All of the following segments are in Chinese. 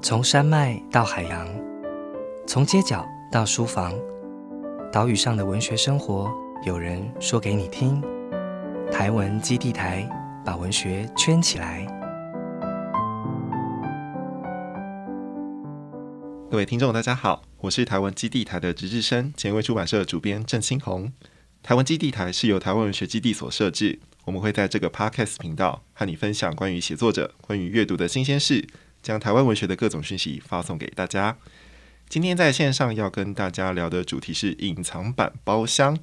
从山脉到海洋，从街角到书房，岛屿上的文学生活，有人说给你听。台文基地台把文学圈起来。各位听众，大家好，我是台湾基地台的执志生，前卫出版社主编郑清红。台湾基地台是由台湾文学基地所设置，我们会在这个 Podcast 频道和你分享关于写作者、关于阅读的新鲜事，将台湾文学的各种讯息发送给大家。今天在线上要跟大家聊的主题是隐藏版包厢。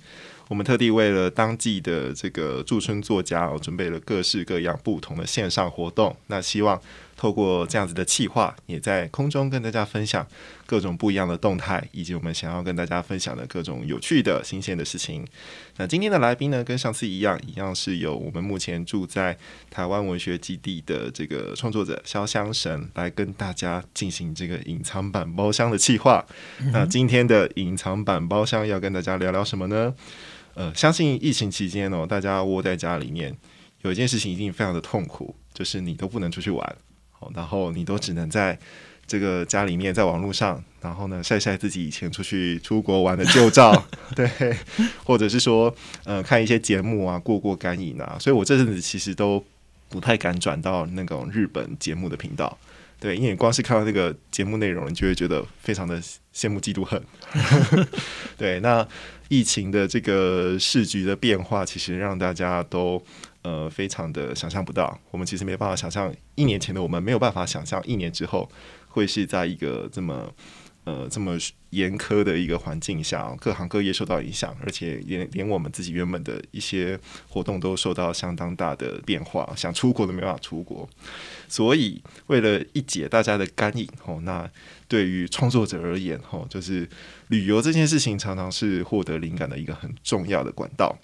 我们特地为了当季的这个驻村作家，哦，准备了各式各样不同的线上活动。那希望透过这样子的企划，也在空中跟大家分享各种不一样的动态，以及我们想要跟大家分享的各种有趣的新鲜的事情。那今天的来宾呢，跟上次一样，一样是由我们目前住在台湾文学基地的这个创作者潇湘神来跟大家进行这个隐藏版包厢的企划。那今天的隐藏版包厢要跟大家聊聊什么呢？呃，相信疫情期间哦，大家窝在家里面，有一件事情一定非常的痛苦，就是你都不能出去玩，好，然后你都只能在这个家里面，在网络上，然后呢晒晒自己以前出去出国玩的旧照，对，或者是说呃看一些节目啊，过过干瘾啊，所以我这阵子其实都不太敢转到那种日本节目的频道。对，因为光是看到那个节目内容，你就会觉得非常的羡慕、嫉妒、恨。对，那疫情的这个市局的变化，其实让大家都呃非常的想象不到。我们其实没办法想象，一年前的我们没有办法想象，一年之后会是在一个这么。呃，这么严苛的一个环境下，各行各业受到影响，而且连连我们自己原本的一些活动都受到相当大的变化，想出国都没办法出国。所以，为了一解大家的干瘾，吼，那对于创作者而言，吼，就是旅游这件事情常常是获得灵感的一个很重要的管道。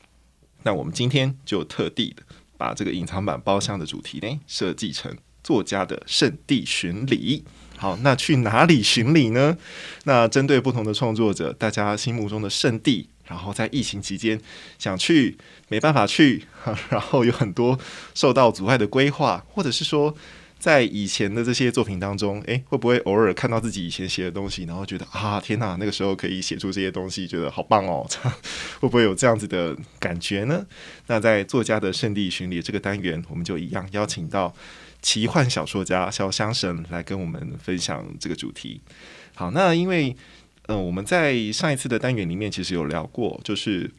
那我们今天就特地的把这个隐藏版包厢的主题呢，设计成作家的圣地巡礼。好，那去哪里巡礼呢？那针对不同的创作者，大家心目中的圣地，然后在疫情期间想去没办法去，然后有很多受到阻碍的规划，或者是说在以前的这些作品当中，诶，会不会偶尔看到自己以前写的东西，然后觉得啊，天哪，那个时候可以写出这些东西，觉得好棒哦，会不会有这样子的感觉呢？那在作家的圣地巡礼这个单元，我们就一样邀请到。奇幻小说家潇湘神来跟我们分享这个主题。好，那因为呃，我们在上一次的单元里面其实有聊过，就是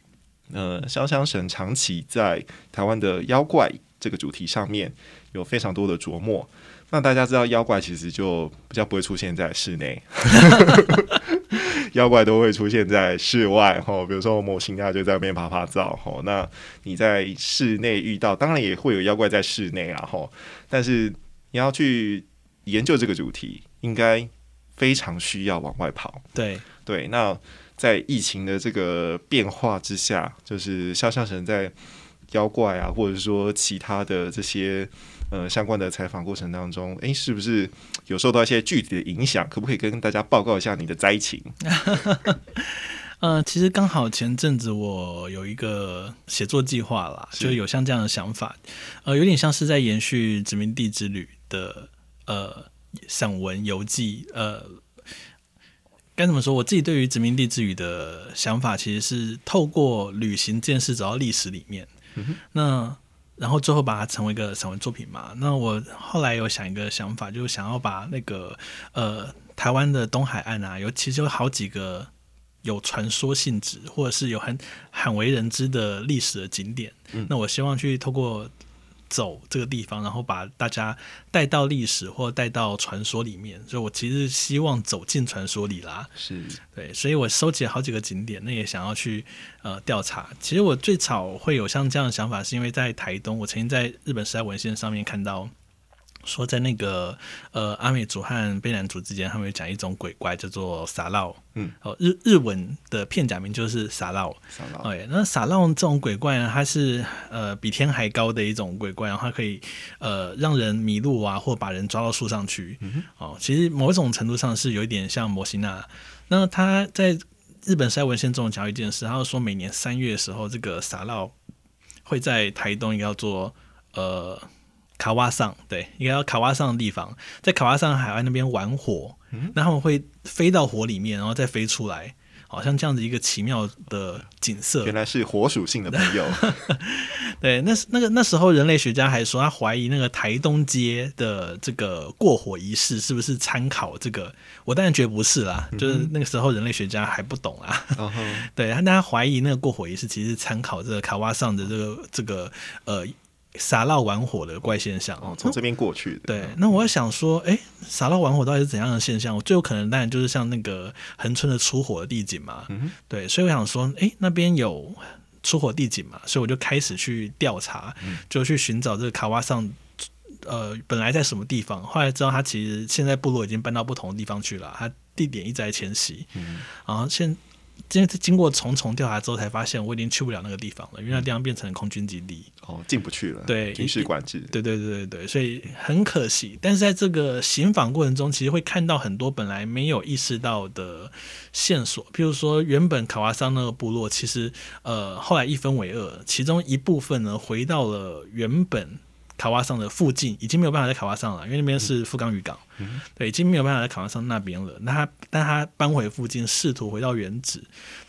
呃，潇湘神长期在台湾的妖怪这个主题上面有非常多的琢磨。那大家知道，妖怪其实就比较不会出现在室内。妖怪都会出现在室外，哈，比如说某星啊就在那边拍拍照，哈。那你在室内遇到，当然也会有妖怪在室内啊，哈。但是你要去研究这个主题，应该非常需要往外跑。对对，那在疫情的这个变化之下，就是肖像神在妖怪啊，或者说其他的这些。呃，相关的采访过程当中，诶，是不是有受到一些具体的影响？可不可以跟大家报告一下你的灾情？呃，其实刚好前阵子我有一个写作计划啦，就有像这样的想法，呃，有点像是在延续《殖民地之旅》的呃散文游记。呃，该怎么说？我自己对于《殖民地之旅》的想法，其实是透过旅行这件事走到历史里面。那然后最后把它成为一个散文作品嘛？那我后来有想一个想法，就是想要把那个呃台湾的东海岸啊，有其实有好几个有传说性质，或者是有很罕为人知的历史的景点。那我希望去透过。走这个地方，然后把大家带到历史或带到传说里面，所以我其实希望走进传说里啦。是对，所以我收集了好几个景点，那也想要去呃调查。其实我最早会有像这样的想法，是因为在台东，我曾经在日本时代文献上面看到。说在那个呃阿美族和卑南族之间，他们有讲一种鬼怪叫做撒烙，嗯，哦日日文的片假名就是撒烙，撒烙，哎，那撒浪这种鬼怪呢，它是呃比天还高的一种鬼怪，然后它可以呃让人迷路啊，或把人抓到树上去，嗯哦，其实某一种程度上是有一点像摩西娜。那他在日本塞文献中讲一件事，他说每年三月的时候，这个撒烙会在台东一个叫做呃。卡瓦桑，对，应该叫卡瓦桑的地方，在卡瓦桑海湾那边玩火，那他们会飞到火里面，然后再飞出来。好像这样子一个奇妙的景色，原来是火属性的朋友。对，那那个那时候人类学家还说，他怀疑那个台东街的这个过火仪式是不是参考这个？我当然觉得不是啦，就是那个时候人类学家还不懂啊。对，他大家怀疑那个过火仪式其实参考这个卡瓦上的这个这个呃。撒浪玩火的怪现象哦，从这边过去的。对，那我想说，哎，撒浪玩火到底是怎样的现象？最有可能当然就是像那个横村的出火的地景嘛。嗯对，所以我想说，哎，那边有出火地景嘛，所以我就开始去调查，就去寻找这个卡瓦上，呃，本来在什么地方？后来知道他其实现在部落已经搬到不同的地方去了，他地点一直在迁徙。嗯，然后现。今天经过重重调查之后，才发现我已经去不了那个地方了，因为那地方变成了空军基地。哦，进不去了。对，军事管制。对对对对对，所以很可惜。但是在这个寻访过程中，其实会看到很多本来没有意识到的线索。譬如说，原本卡瓦桑那个部落，其实呃后来一分为二，其中一部分呢回到了原本。卡瓦上的附近已经没有办法在卡瓦上了，因为那边是富冈渔港，对，已经没有办法在卡瓦上那边了。那他，但他搬回附近，试图回到原址。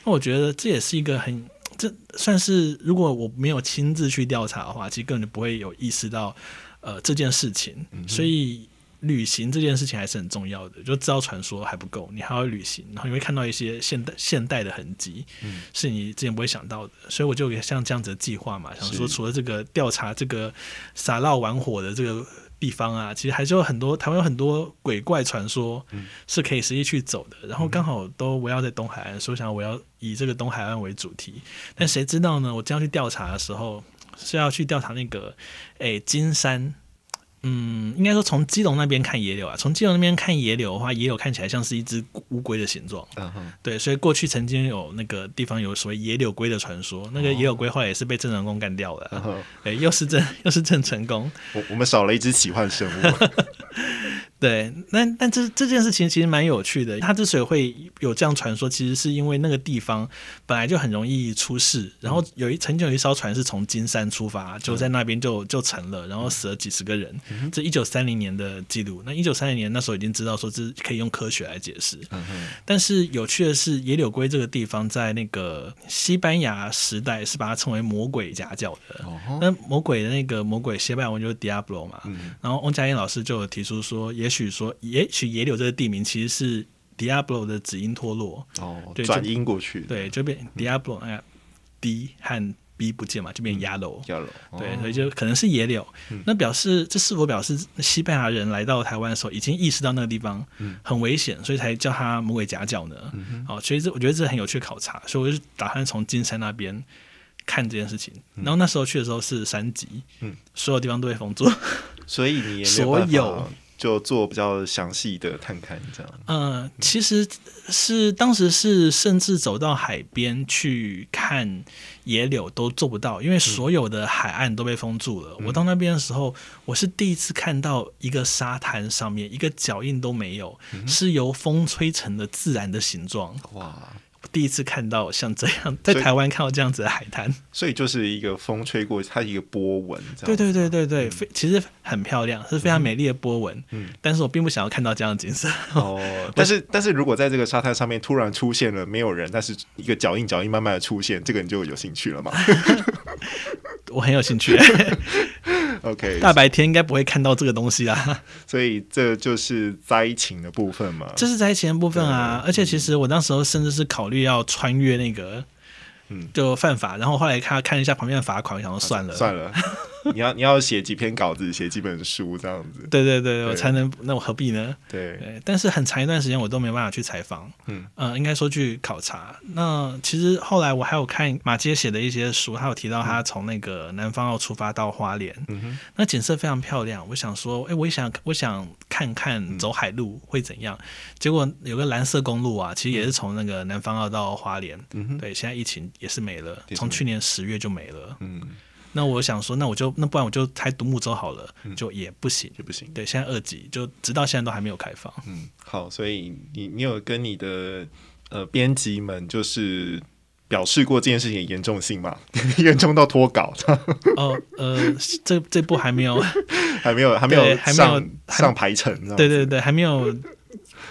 那我觉得这也是一个很，这算是如果我没有亲自去调查的话，其实根本就不会有意识到呃这件事情。所以。旅行这件事情还是很重要的，就知道传说还不够，你还要旅行，然后你会看到一些现代现代的痕迹，嗯，是你之前不会想到的，所以我就像这样子的计划嘛，想说除了这个调查这个撒烙玩火的这个地方啊，其实还是有很多台湾有很多鬼怪传说，是可以实际去走的，然后刚好都围绕在东海岸，所以想我要以这个东海岸为主题，但谁知道呢？我将要去调查的时候是要去调查那个诶金山。嗯，应该说从基隆那边看野柳啊，从基隆那边看野柳的话，野柳看起来像是一只乌龟的形状。嗯哼，对，所以过去曾经有那个地方有所谓野柳龟的传说，那个野柳龟后来也是被郑成功干掉了。嗯哼，对，又是郑又是郑成功。我我们少了一只奇幻生物。对，那但这这件事情其实蛮有趣的。它之所以会有这样传说，其实是因为那个地方本来就很容易出事。然后有一曾经有一艘船是从金山出发，就在那边就就沉了，然后死了几十个人。这一九三零年的记录。那一九三零年那时候已经知道说这可以用科学来解释。但是有趣的是，野柳龟这个地方在那个西班牙时代是把它称为魔鬼夹角的。那魔鬼的那个魔鬼西班牙文就是 Diablo 嘛。然后翁佳音老师就有提出说，也许说，也许野柳这个地名其实是 Diablo 的子音脱落。哦，转音过去，对，就变 Diablo，哎，D 和 B 不见嘛，就变 Yellow，对，所以就可能是野柳。那表示这是否表示西班牙人来到台湾的时候已经意识到那个地方很危险，所以才叫它魔鬼夹角呢？哦，所以这我觉得这很有趣考察，所以我就打算从金山那边看这件事情。然后那时候去的时候是三级，嗯，所有地方都被封住，所以你所有。就做比较详细的探看，这样。嗯，其实是当时是甚至走到海边去看野柳都做不到，因为所有的海岸都被封住了。我到那边的时候，我是第一次看到一个沙滩上面一个脚印都没有，是由风吹成的自然的形状。哇！第一次看到像这样，在台湾看到这样子的海滩，所以就是一个风吹过，它一个波纹，对对对对对，非其实很漂亮，是非常美丽的波纹。嗯，但是我并不想要看到这样的景色。哦，但是但是如果在这个沙滩上面突然出现了没有人，但是一个脚印脚印慢慢的出现，这个你就有兴趣了吗？我很有兴趣。OK，大白天应该不会看到这个东西啊，所以这就是灾情的部分嘛。这是灾情的部分啊，而且其实我那时候甚至是考虑要穿越那个。嗯，就犯法，然后后来看看一下旁边的罚款，想说算了算了，你要你要写几篇稿子，写几本书这样子，对对对，我才能，那我何必呢？对，但是很长一段时间我都没办法去采访，嗯呃，应该说去考察。那其实后来我还有看马街写的一些书，他有提到他从那个南方要出发到花莲，嗯哼，那景色非常漂亮。我想说，哎，我也想我想看看走海路会怎样。结果有个蓝色公路啊，其实也是从那个南方澳到花莲，嗯哼，对，现在疫情。也是没了，从去年十月就没了。嗯，那我想说，那我就那不然我就开独木舟好了，就也不行，就不行。对，现在二级，就直到现在都还没有开放。嗯，好，所以你你有跟你的呃编辑们就是。表示过这件事情的严重性吗？严重到脱稿？哦，呃，这这部还没有，还没有，还没有还没有上排程。对对对，还没有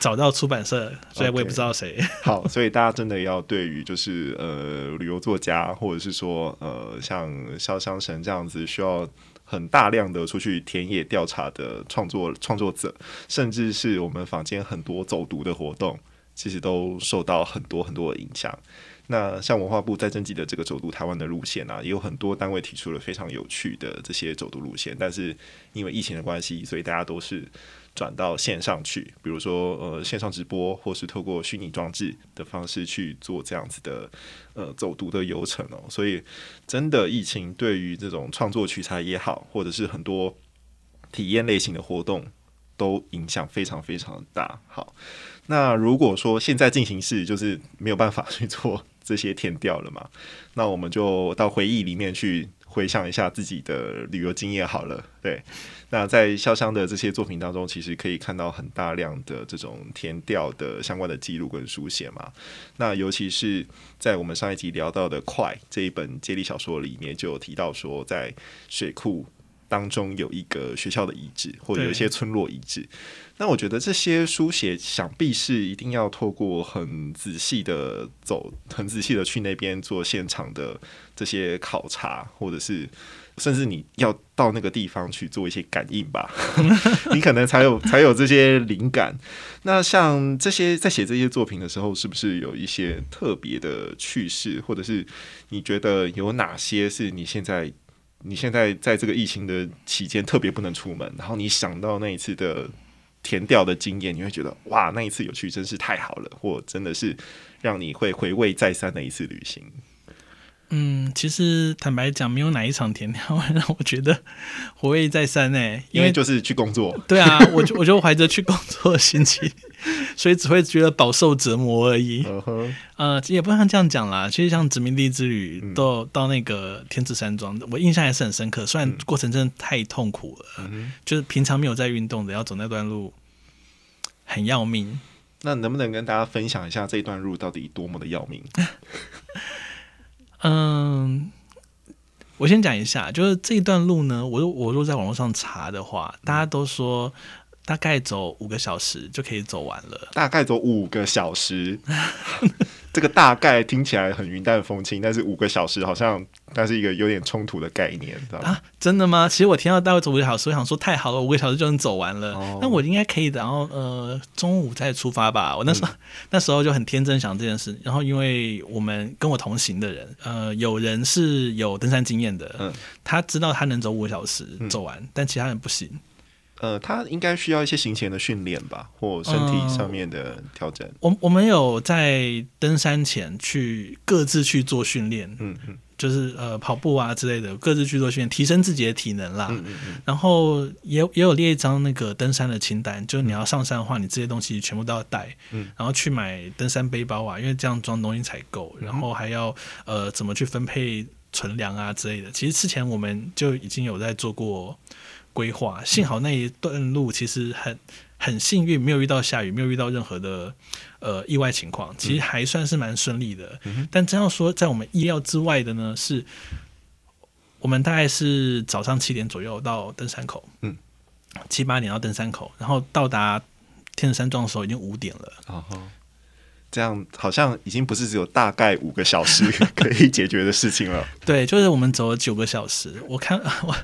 找到出版社，所以我也不知道谁。好，所以大家真的要对于就是呃旅游作家，或者是说呃像潇湘神这样子需要。很大量的出去田野调查的创作创作者，甚至是我们坊间很多走读的活动，其实都受到很多很多的影响。那像文化部在征集的这个走读台湾的路线啊，也有很多单位提出了非常有趣的这些走读路线，但是因为疫情的关系，所以大家都是。转到线上去，比如说呃线上直播，或是透过虚拟装置的方式去做这样子的呃走读的流程哦。所以真的疫情对于这种创作取材也好，或者是很多体验类型的活动，都影响非常非常大。好，那如果说现在进行式就是没有办法去做这些填调了嘛，那我们就到回忆里面去。回想一下自己的旅游经验好了，对。那在潇湘的这些作品当中，其实可以看到很大量的这种填调的相关的记录跟书写嘛。那尤其是在我们上一集聊到的《快》这一本接力小说里面，就有提到说，在水库当中有一个学校的遗址，或者有一些村落遗址。那我觉得这些书写想必是一定要透过很仔细的走，很仔细的去那边做现场的这些考察，或者是甚至你要到那个地方去做一些感应吧，你可能才有才有这些灵感。那像这些在写这些作品的时候，是不是有一些特别的趣事，或者是你觉得有哪些是你现在你现在在这个疫情的期间特别不能出门，然后你想到那一次的。填掉的经验，你会觉得哇，那一次有趣真是太好了，或真的是让你会回味再三的一次旅行。嗯，其实坦白讲，没有哪一场填掉让我觉得回味再三呢，因为就是去工作。对啊，我就我就怀着去工作的心情，所以只会觉得饱受折磨而已。呃，也不能这样讲啦。其实像殖民地之旅，到到那个天池山庄，我印象还是很深刻。虽然过程真的太痛苦了，就是平常没有在运动的，要走那段路很要命。那能不能跟大家分享一下这一段路到底多么的要命？嗯，我先讲一下，就是这一段路呢，我我若在网络上查的话，大家都说大概走五个小时就可以走完了，大概走五个小时。这个大概听起来很云淡风轻，但是五个小时好像那是一个有点冲突的概念，知道吗？真的吗？其实我听到大概走五个小时，我想说太好了，五个小时就能走完了，那我应该可以，然后呃中午再出发吧。我那时候 那时候就很天真想这件事，然后因为我们跟我同行的人，呃，有人是有登山经验的，嗯，他知道他能走五个小时走完，但其他人不行。呃，他应该需要一些行前的训练吧，或身体上面的调整。我我们有在登山前去各自去做训练，嗯嗯，就是呃跑步啊之类的，各自去做训练，提升自己的体能啦。嗯嗯嗯。然后也也有列一张那个登山的清单，就是你要上山的话，你这些东西全部都要带。嗯。然后去买登山背包啊，因为这样装东西才够。然后还要呃怎么去分配存粮啊之类的。其实之前我们就已经有在做过。规划，幸好那一段路其实很很幸运，没有遇到下雨，没有遇到任何的呃意外情况，其实还算是蛮顺利的。但真要说在我们意料之外的呢，是我们大概是早上七点左右到登山口，嗯，七八点到登山口，然后到达天子山庄的时候已经五点了。哦这样好像已经不是只有大概五个小时 可以解决的事情了。对，就是我们走了九个小时，我看 我。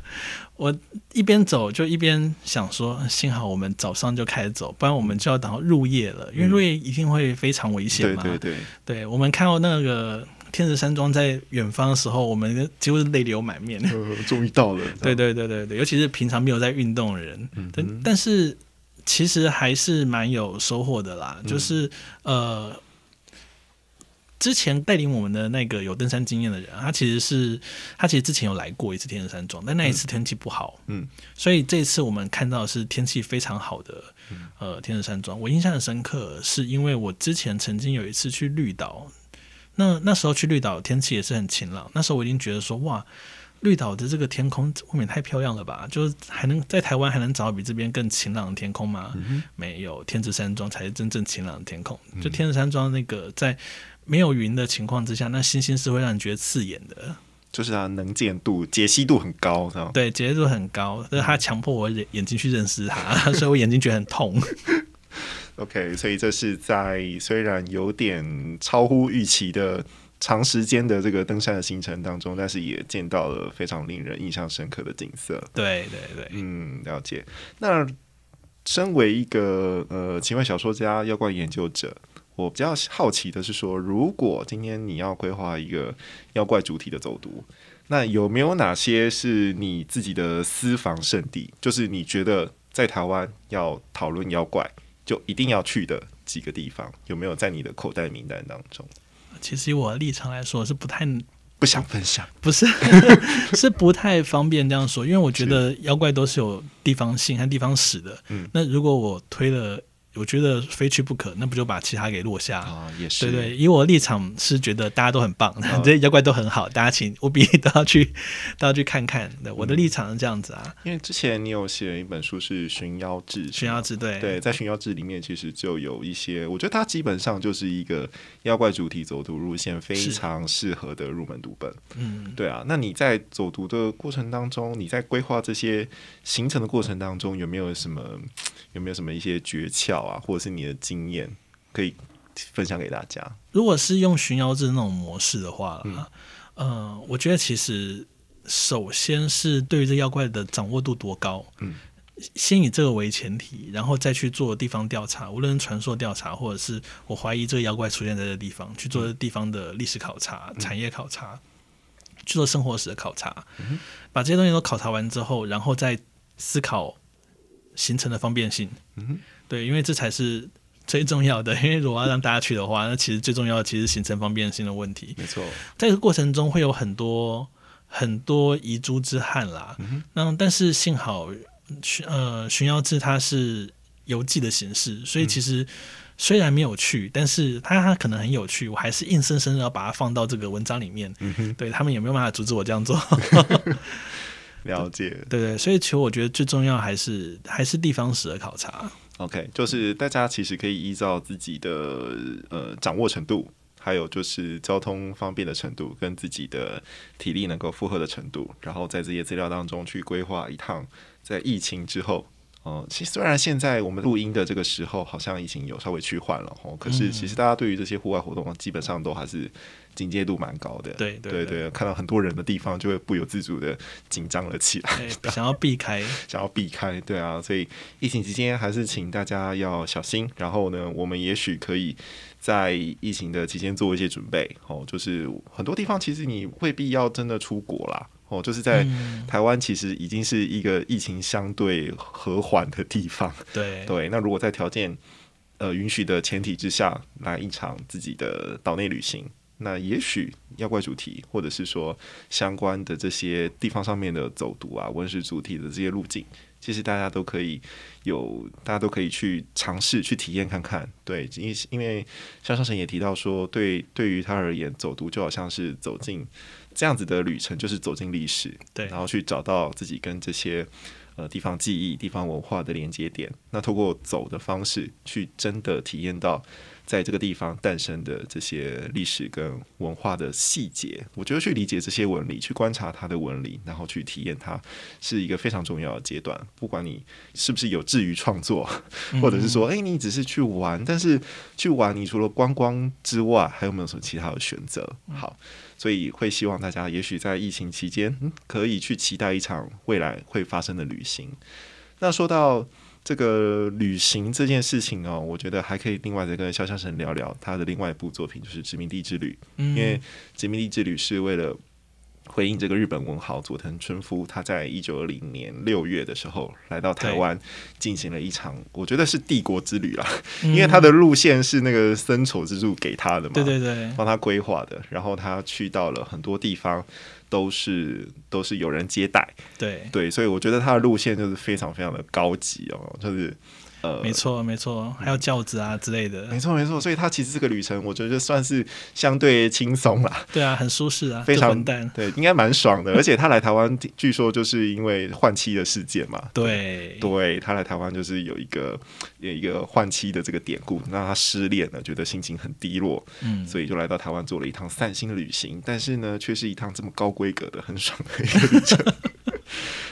我一边走就一边想说，幸好我们早上就开始走，不然我们就要等到入夜了，因为入夜一定会非常危险嘛。对对对，对我们看到那个天池山庄在远方的时候，我们几乎是泪流满面。终于到了。对对对对对，尤其是平常没有在运动的人，但但是其实还是蛮有收获的啦，就是呃。之前带领我们的那个有登山经验的人，他其实是他其实之前有来过一次天山庄，但那一次天气不好，嗯，所以这一次我们看到是天气非常好的，呃，天山庄。我印象很深刻，是因为我之前曾经有一次去绿岛，那那时候去绿岛天气也是很晴朗，那时候我已经觉得说哇，绿岛的这个天空未免太漂亮了吧？就是还能在台湾还能找到比这边更晴朗的天空吗？没有，天池山庄才是真正晴朗的天空。就天池山庄那个在没有云的情况之下，那星星是会让你觉得刺眼的。就是它能见度、解析度很高，对，解析度很高，但是它强迫我眼眼睛去认识它，所以我眼睛觉得很痛。OK，所以这是在虽然有点超乎预期的长时间的这个登山的行程当中，但是也见到了非常令人印象深刻的景色。对对对，嗯，了解。那身为一个呃奇幻小说家、妖怪研究者，我比较好奇的是说，如果今天你要规划一个妖怪主题的走读，那有没有哪些是你自己的私房圣地？就是你觉得在台湾要讨论妖怪，就一定要去的几个地方，有没有在你的口袋名单当中？其实以我的立场来说是不太不想分享，不是 是不太方便这样说，因为我觉得妖怪都是有地方性和地方史的。嗯。那如果我推了，我觉得非去不可，那不就把其他给落下？啊，也是，对对，以我的立场是觉得大家都很棒，哦 这些妖怪都很好，大家请务必都要去都要去看看。对，我的立场是这样子啊。因为之前你有写了一本书是《寻妖志》，寻妖志对对，在《寻妖志》里面其实就有一些，我觉得它基本上就是一个妖怪主题走读路线非常适合的入门读本。嗯，对啊，那你在走读的过程当中，你在规划这些行程的过程当中，有没有什么有没有什么一些诀窍啊，或者是你的经验可以分享给大家？如果是用寻妖志那种模式的话，嗯、呃，我觉得其实首先是对于这妖怪的掌握度多高，嗯，先以这个为前提，然后再去做地方调查，无论是传说调查，或者是我怀疑这个妖怪出现在这个地方，去做这地方的历史考察、产业考察，去做生活史的考察，把这些东西都考察完之后，然后再思考形成的方便性，嗯对，因为这才是最重要的。因为如果要让大家去的话，那其实最重要的其实是行程方便性的问题。没错，在这个过程中会有很多很多遗珠之憾啦。那但是幸好，寻呃寻妖志它是游记的形式，所以其实虽然没有去，但是它它可能很有趣，我还是硬生生的要把它放到这个文章里面。对他们也没有办法阻止我这样做。了解。对对，所以其实我觉得最重要还是还是地方史的考察。OK，就是大家其实可以依照自己的呃掌握程度，还有就是交通方便的程度，跟自己的体力能够负荷的程度，然后在这些资料当中去规划一趟在疫情之后。哦、其实虽然现在我们录音的这个时候好像疫情有稍微趋缓了哦，可是其实大家对于这些户外活动基本上都还是警戒度蛮高的。对对对对，看到很多人的地方就会不由自主的紧张了起来。想要避开。想要避开，对啊，所以疫情期间还是请大家要小心。然后呢，我们也许可以在疫情的期间做一些准备。哦，就是很多地方其实你未必要真的出国啦。哦，就是在嗯台湾，其实已经是一个疫情相对和缓的地方。对对，那如果在条件呃允许的前提之下，来一场自己的岛内旅行，那也许妖怪主题，或者是说相关的这些地方上面的走读啊、文史主题的这些路径，其实大家都可以有，大家都可以去尝试去体验看看。对，因因为像上神也提到说，对对于他而言，走读就好像是走进这样子的旅程，就是走进历史，对然后去找到自己跟这些。呃，地方记忆、地方文化的连接点，那透过走的方式去真的体验到在这个地方诞生的这些历史跟文化的细节，我觉得去理解这些纹理，去观察它的纹理，然后去体验它，是一个非常重要的阶段。不管你是不是有志于创作，或者是说，哎、你只是去玩，但是去玩，你除了观光之外，还有没有什么其他的选择？好。所以会希望大家，也许在疫情期间，嗯，可以去期待一场未来会发生的旅行。那说到这个旅行这件事情哦，我觉得还可以另外再跟肖先生聊聊他的另外一部作品，就是《殖民地之旅》。嗯。因为《殖民地之旅》是为了回应这个日本文豪佐藤春夫，他在一九二零年六月的时候来到台湾，进行了一场我觉得是帝国之旅啦，因为他的路线是那个森丑之助给他的嘛，对对对，帮他规划的，然后他去到了很多地方，都是都是有人接待，对。对，所以我觉得他的路线就是非常非常的高级哦，就是呃，没错没错，还有轿子啊之类的，没错没错，所以他其实这个旅程，我觉得算是相对轻松啦。对啊，很舒适啊，非常。对，应该蛮爽的。而且他来台湾，据说就是因为换妻的事件嘛。对，对他来台湾就是有一个有一个换妻的这个典故，那他失恋了，觉得心情很低落，嗯，所以就来到台湾做了一趟散心的旅行。但是呢，却是一趟这么高规格的、很爽的一个旅程。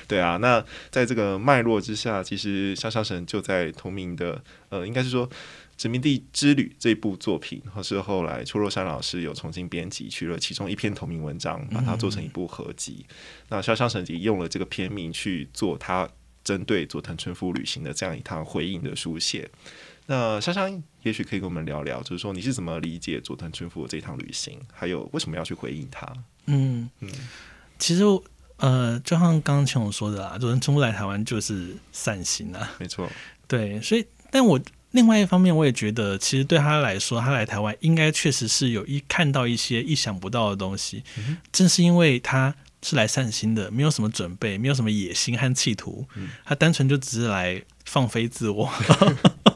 对啊，那在这个脉络之下，其实香香神就在同名的呃，应该是说《殖民地之旅》这部作品，或是后来邱若山老师有重新编辑，取了其中一篇同名文章，把它做成一部合集。那香香神也用了这个片名去做他针对佐藤春夫旅行的这样一趟回应的书写。那香香也许可以跟我们聊聊，就是说你是怎么理解佐藤春夫的这趟旅行，还有为什么要去回应他？嗯嗯，其实。呃，就像刚刚秦总说的啦，昨天中国来台湾就是散心啊，没错。对，所以，但我另外一方面，我也觉得，其实对他来说，他来台湾应该确实是有一看到一些意想不到的东西。正是因为他是来散心的，没有什么准备，没有什么野心和企图，他单纯就只是来放飞自我。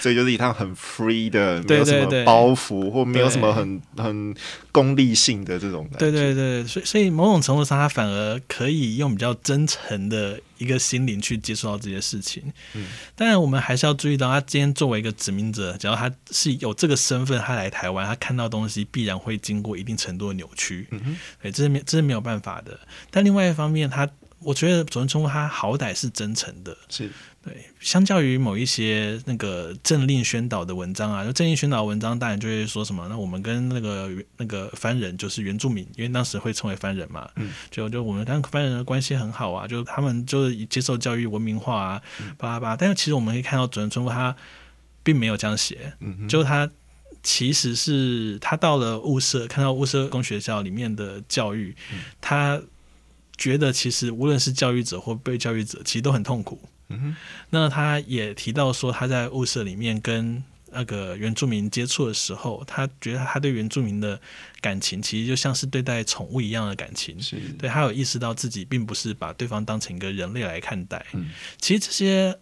所以就是一趟很 free 的，没有什么包袱，或没有什么很很功利性的这种感觉。对对对，所以所以某种程度上，他反而可以用比较真诚的一个心灵去接触到这些事情。嗯，当然我们还是要注意到，他今天作为一个殖民者，只要他是有这个身份，他来台湾，他看到东西必然会经过一定程度的扭曲。嗯哼，对，这是没这是没有办法的。但另外一方面，他我觉得左文冲他好歹是真诚的。是。对，相较于某一些那个政令宣导的文章啊，就政令宣导文章，当然就会说什么，那我们跟那个那个番人就是原住民，因为当时会称为番人嘛，嗯，就就我们跟番人的关系很好啊，就他们就是接受教育文明化啊，巴拉巴。但是其实我们可以看到，主人春夫他并没有这样写，嗯，就他其实是他到了雾社，看到雾社公学校里面的教育，他觉得其实无论是教育者或被教育者，其实都很痛苦。那他也提到说，他在物社里面跟那个原住民接触的时候，他觉得他对原住民的感情其实就像是对待宠物一样的感情。是对他有意识到自己并不是把对方当成一个人类来看待。嗯，其实这些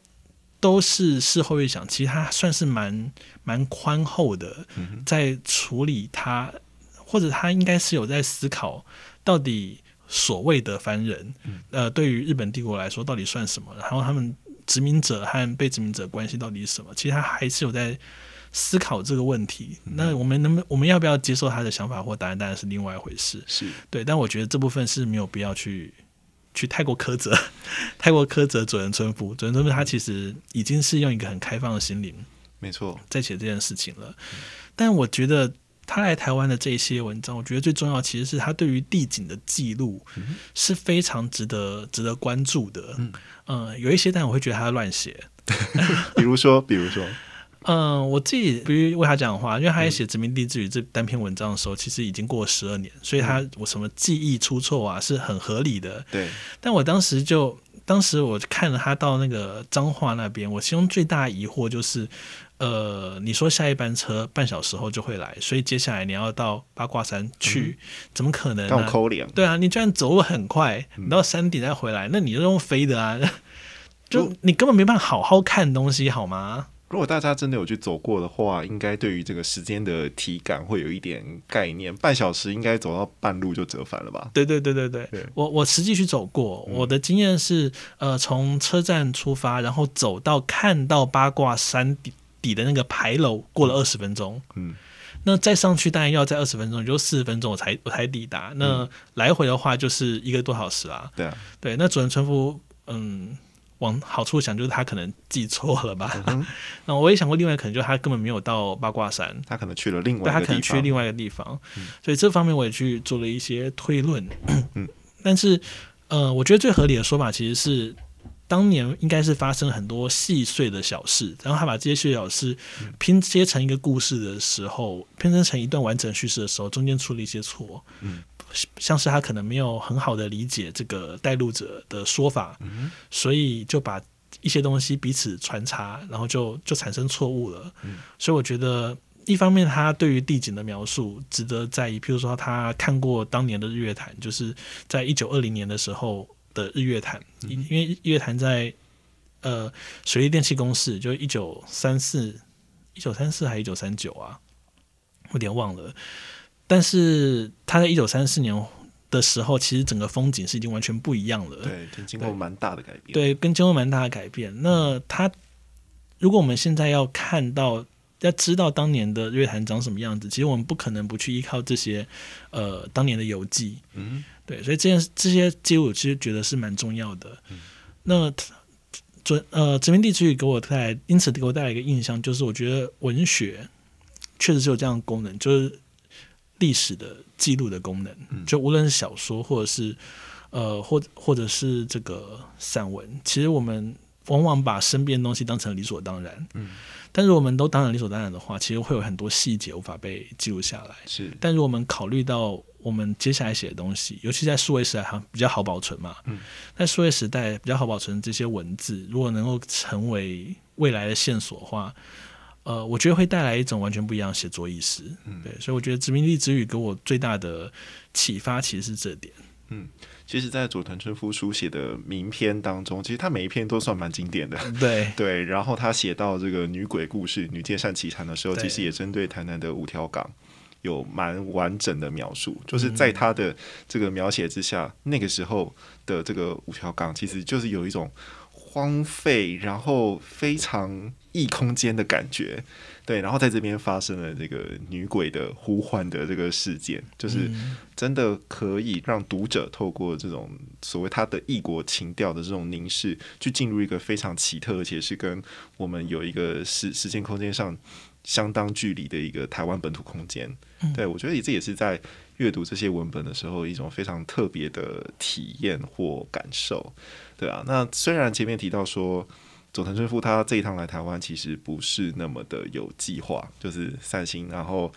都是事后一想，其实他算是蛮蛮宽厚的，在处理他，或者他应该是有在思考到底。所谓的凡人，呃，对于日本帝国来说，到底算什么？然后他们殖民者和被殖民者关系到底是什么？其实他还是有在思考这个问题。那我们能不能，我们要不要接受他的想法或答案？当然是另外一回事。是对，但我觉得这部分是没有必要去去太过苛责，太过苛责佐人春夫。佐人春夫他其实已经是用一个很开放的心灵，没错，在写这件事情了。但我觉得。他来台湾的这些文章，我觉得最重要其实是他对于地景的记录是非常值得值得关注的。嗯，有一些，但我会觉得他乱写。比如说，比如说，嗯，我自己比如为他讲话，因为他在写《殖民地之旅》这单篇文章的时候，其实已经过了十二年，所以他我什么记忆出错啊，是很合理的。对，但我当时就当时我看了他到那个彰化那边，我其中最大的疑惑就是。呃，你说下一班车半小时后就会来，所以接下来你要到八卦山去，怎么可能呢？对啊，你居然走路很快，你到山顶再回来，那你就用飞的啊？就你根本没办法好好看东西，好吗？如果大家真的有去走过的话，应该对于这个时间的体感会有一点概念。半小时应该走到半路就折返了吧？对对对对对，我我实际去走过，我的经验是，呃，从车站出发，然后走到看到八卦山底。底的那个牌楼过了二十分钟，嗯，那再上去当然要在二十分钟，也就四十分钟我才我才抵达。那来回的话就是一个多小时啊。对啊，对。那主人村夫，嗯，往好处想，就是他可能记错了吧。那我也想过，另外可能就是他根本没有到八卦山，他可能去了另外，他可能去另外一个地方。所以这方面我也去做了一些推论。嗯，但是呃，我觉得最合理的说法其实是。当年应该是发生很多细碎的小事，然后他把这些细碎小事拼接成一个故事的时候，拼接成一段完整叙事的时候，中间出了一些错，嗯，像是他可能没有很好的理解这个带路者的说法，嗯，所以就把一些东西彼此穿插，然后就就产生错误了，嗯，所以我觉得一方面他对于地景的描述值得在意，譬如说他看过当年的日月潭，就是在一九二零年的时候。的日月潭，因为日月潭在呃水利电气公式，就一九三四一九三四还是一九三九啊，有点忘了。但是他在一九三四年的时候，其实整个风景是已经完全不一样了。对，经过蛮大的改变。对，跟经过蛮大的改变。那他如果我们现在要看到。要知道当年的乐坛长什么样子，其实我们不可能不去依靠这些，呃，当年的游记。嗯，对，所以这件这些记录其实觉得是蛮重要的。那准呃殖民地之语给我带来，因此给我带来一个印象，就是我觉得文学确实是有这样的功能，就是历史的记录的功能。就无论是小说，或者是呃，或或者是这个散文，其实我们往往把身边的东西当成理所当然。嗯。但是我们都当然理所当然的话，其实会有很多细节无法被记录下来。是，但如果我们考虑到我们接下来写的东西，尤其在数位时代，还，比较好保存嘛。嗯。在数位时代比较好保存这些文字，如果能够成为未来的线索的话，呃，我觉得会带来一种完全不一样的写作意识。嗯。对，所以我觉得殖民地之语给我最大的启发，其实是这点。嗯。其实，在佐藤春夫书写的名篇当中，其实他每一篇都算蛮经典的。对 对，然后他写到这个女鬼故事、女剑善奇谈的时候，其实也针对台南的五条港有蛮完整的描述。就是在他的这个描写之下，那个时候的这个五条港，其实就是有一种荒废，然后非常异空间的感觉。对，然后在这边发生了这个女鬼的呼唤的这个事件，就是真的可以让读者透过这种所谓他的异国情调的这种凝视，去进入一个非常奇特，而且是跟我们有一个时时间空间上相当距离的一个台湾本土空间。对我觉得这也是在阅读这些文本的时候一种非常特别的体验或感受。对啊，那虽然前面提到说。佐藤春夫他这一趟来台湾，其实不是那么的有计划，就是散心，然后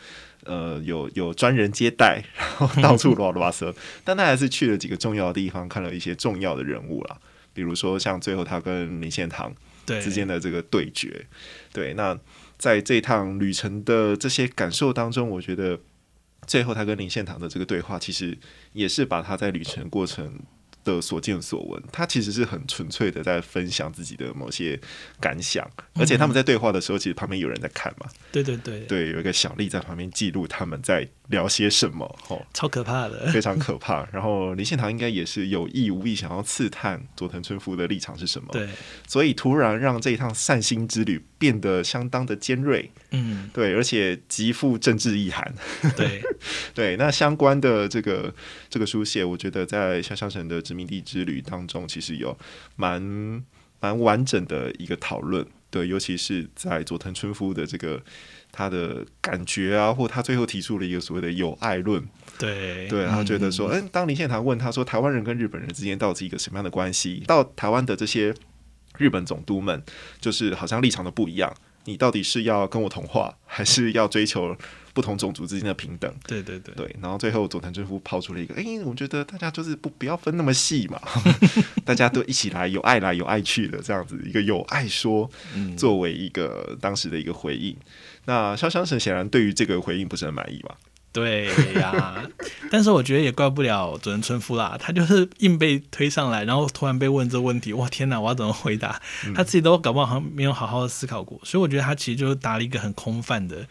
呃有有专人接待，然后到处乱乱踱，但他还是去了几个重要的地方，看了一些重要的人物啦，比如说像最后他跟林献堂之间的这个对决。对，那在这趟旅程的这些感受当中，我觉得最后他跟林献堂的这个对话，其实也是把他在旅程过程。的所见所闻，他其实是很纯粹的在分享自己的某些感想，而且他们在对话的时候，其实旁边有人在看嘛。对对对，对，有一个小丽在旁边记录他们在聊些什么，哦，超可怕的，非常可怕。然后林献堂应该也是有意无意想要刺探佐藤春夫的立场是什么，对，所以突然让这一趟散心之旅变得相当的尖锐，嗯，对，而且极富政治意涵，对。对。那相关的这个这个书写，我觉得在萧湘神的。殖民地之旅当中，其实有蛮蛮完整的一个讨论，对，尤其是在佐藤春夫的这个他的感觉啊，或他最后提出了一个所谓的友爱论，对。对，他觉得说，嗯，当林献堂问他说，台湾人跟日本人之间到底是一个什么样的关系？到台湾的这些日本总督们，就是好像立场都不一样，你到底是要跟我同化，还是要追求？不同种族之间的平等，对对对对，然后最后佐藤政夫抛出了一个，哎，我觉得大家就是不不要分那么细嘛，大家都一起来，有爱来有爱去的这样子一个有爱说，作为一个当时的一个回应。那潇湘神显然对于这个回应不是很满意嘛？对呀，但是我觉得也怪不了佐藤春夫啦，他就是硬被推上来，然后突然被问这问题，哇天哪，我要怎么回答？他自己都搞不好好像没有好好的思考过，所以我觉得他其实就答了一个很空泛的。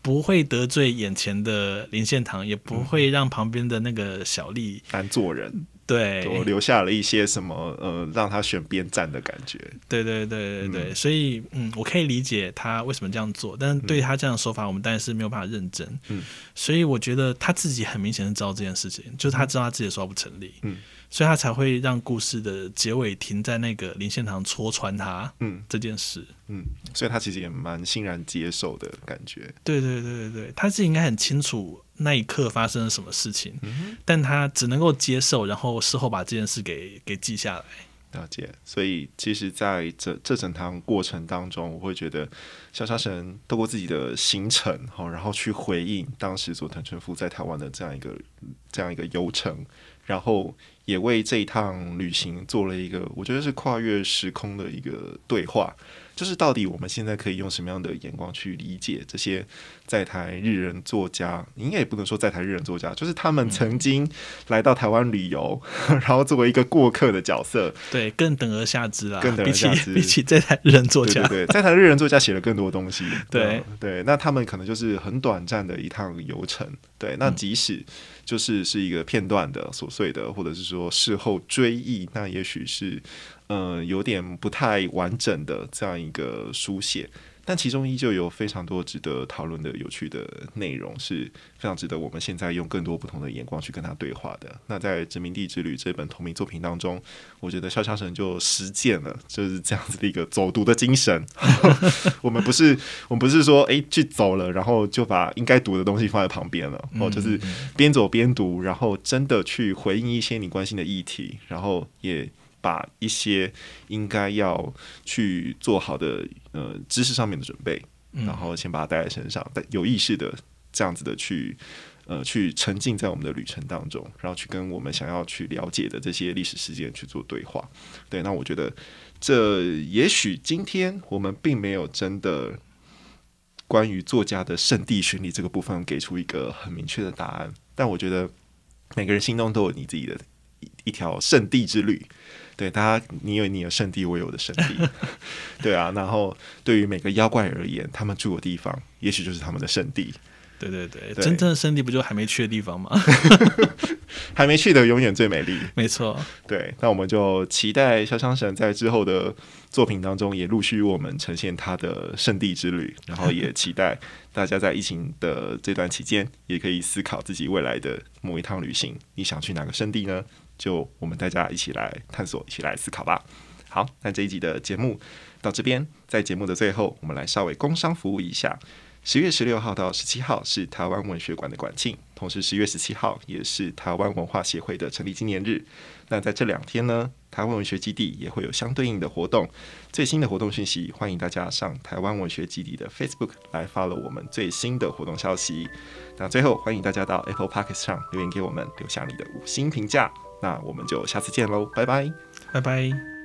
不会得罪眼前的林献堂，也不会让旁边的那个小丽难做人。对，我留下了一些什么呃，让他选边站的感觉。对对对对对，所以嗯，我可以理解他为什么这样做，但是对他这样的说法，我们当然是没有办法认真。嗯，所以我觉得他自己很明显的知道这件事情，就是他知道他自己的说法不成立。嗯。所以他才会让故事的结尾停在那个林献堂戳穿他，嗯，这件事，嗯，所以他其实也蛮欣然接受的感觉。对对对对对，他自己应该很清楚那一刻发生了什么事情，但他只能够接受，然后事后把这件事给给记下来。了解。所以其实在这这整趟过程当中，我会觉得小沙神透过自己的行程，好，然后去回应当时佐藤春夫在台湾的这样一个这样一个游程，然后。也为这一趟旅行做了一个，我觉得是跨越时空的一个对话。就是到底我们现在可以用什么样的眼光去理解这些在台日人作家？应该也不能说在台日人作家，就是他们曾经来到台湾旅游，然后作为一个过客的角色，对，更等而下之啊，更等而下之，比起在台日人作家，对，在台日人作家写了更多东西，对对，那他们可能就是很短暂的一趟游程，对，那即使就是是一个片段的琐碎的，或者是说事后追忆，那也许是。嗯，有点不太完整的这样一个书写，但其中依旧有非常多值得讨论的有趣的内容，是非常值得我们现在用更多不同的眼光去跟他对话的。那在《殖民地之旅》这本同名作品当中，我觉得肖枪神就实践了就是这样子的一个走读的精神。我们不是，我们不是说哎去走了，然后就把应该读的东西放在旁边了，哦，就是边走边读，然后真的去回应一些你关心的议题，然后也。把一些应该要去做好的呃知识上面的准备，然后先把它带在身上，但有意识的这样子的去呃去沉浸在我们的旅程当中，然后去跟我们想要去了解的这些历史事件去做对话。对，那我觉得这也许今天我们并没有真的关于作家的圣地巡礼这个部分给出一个很明确的答案，但我觉得每个人心中都有你自己的一一条圣地之旅。对，大家，你有你的圣地，我有我的圣地，对啊。然后，对于每个妖怪而言，他们住的地方，也许就是他们的圣地。对对对，真正的圣地不就还没去的地方吗？还没去的永远最美丽。没错。对，那我们就期待潇湘神在之后的作品当中，也陆续为我们呈现他的圣地之旅。然后，也期待大家在疫情的这段期间，也可以思考自己未来的某一趟旅行，你想去哪个圣地呢？就我们大家一起来探索，一起来思考吧。好，那这一集的节目到这边，在节目的最后，我们来稍微工商服务一下。十月十六号到十七号是台湾文学馆的馆庆，同时十月十七号也是台湾文化协会的成立纪念日。那在这两天呢，台湾文学基地也会有相对应的活动。最新的活动讯息，欢迎大家上台湾文学基地的 Facebook 来发了我们最新的活动消息。那最后，欢迎大家到 Apple Podcast 上留言给我们，留下你的五星评价。那我们就下次见喽，拜拜，拜拜。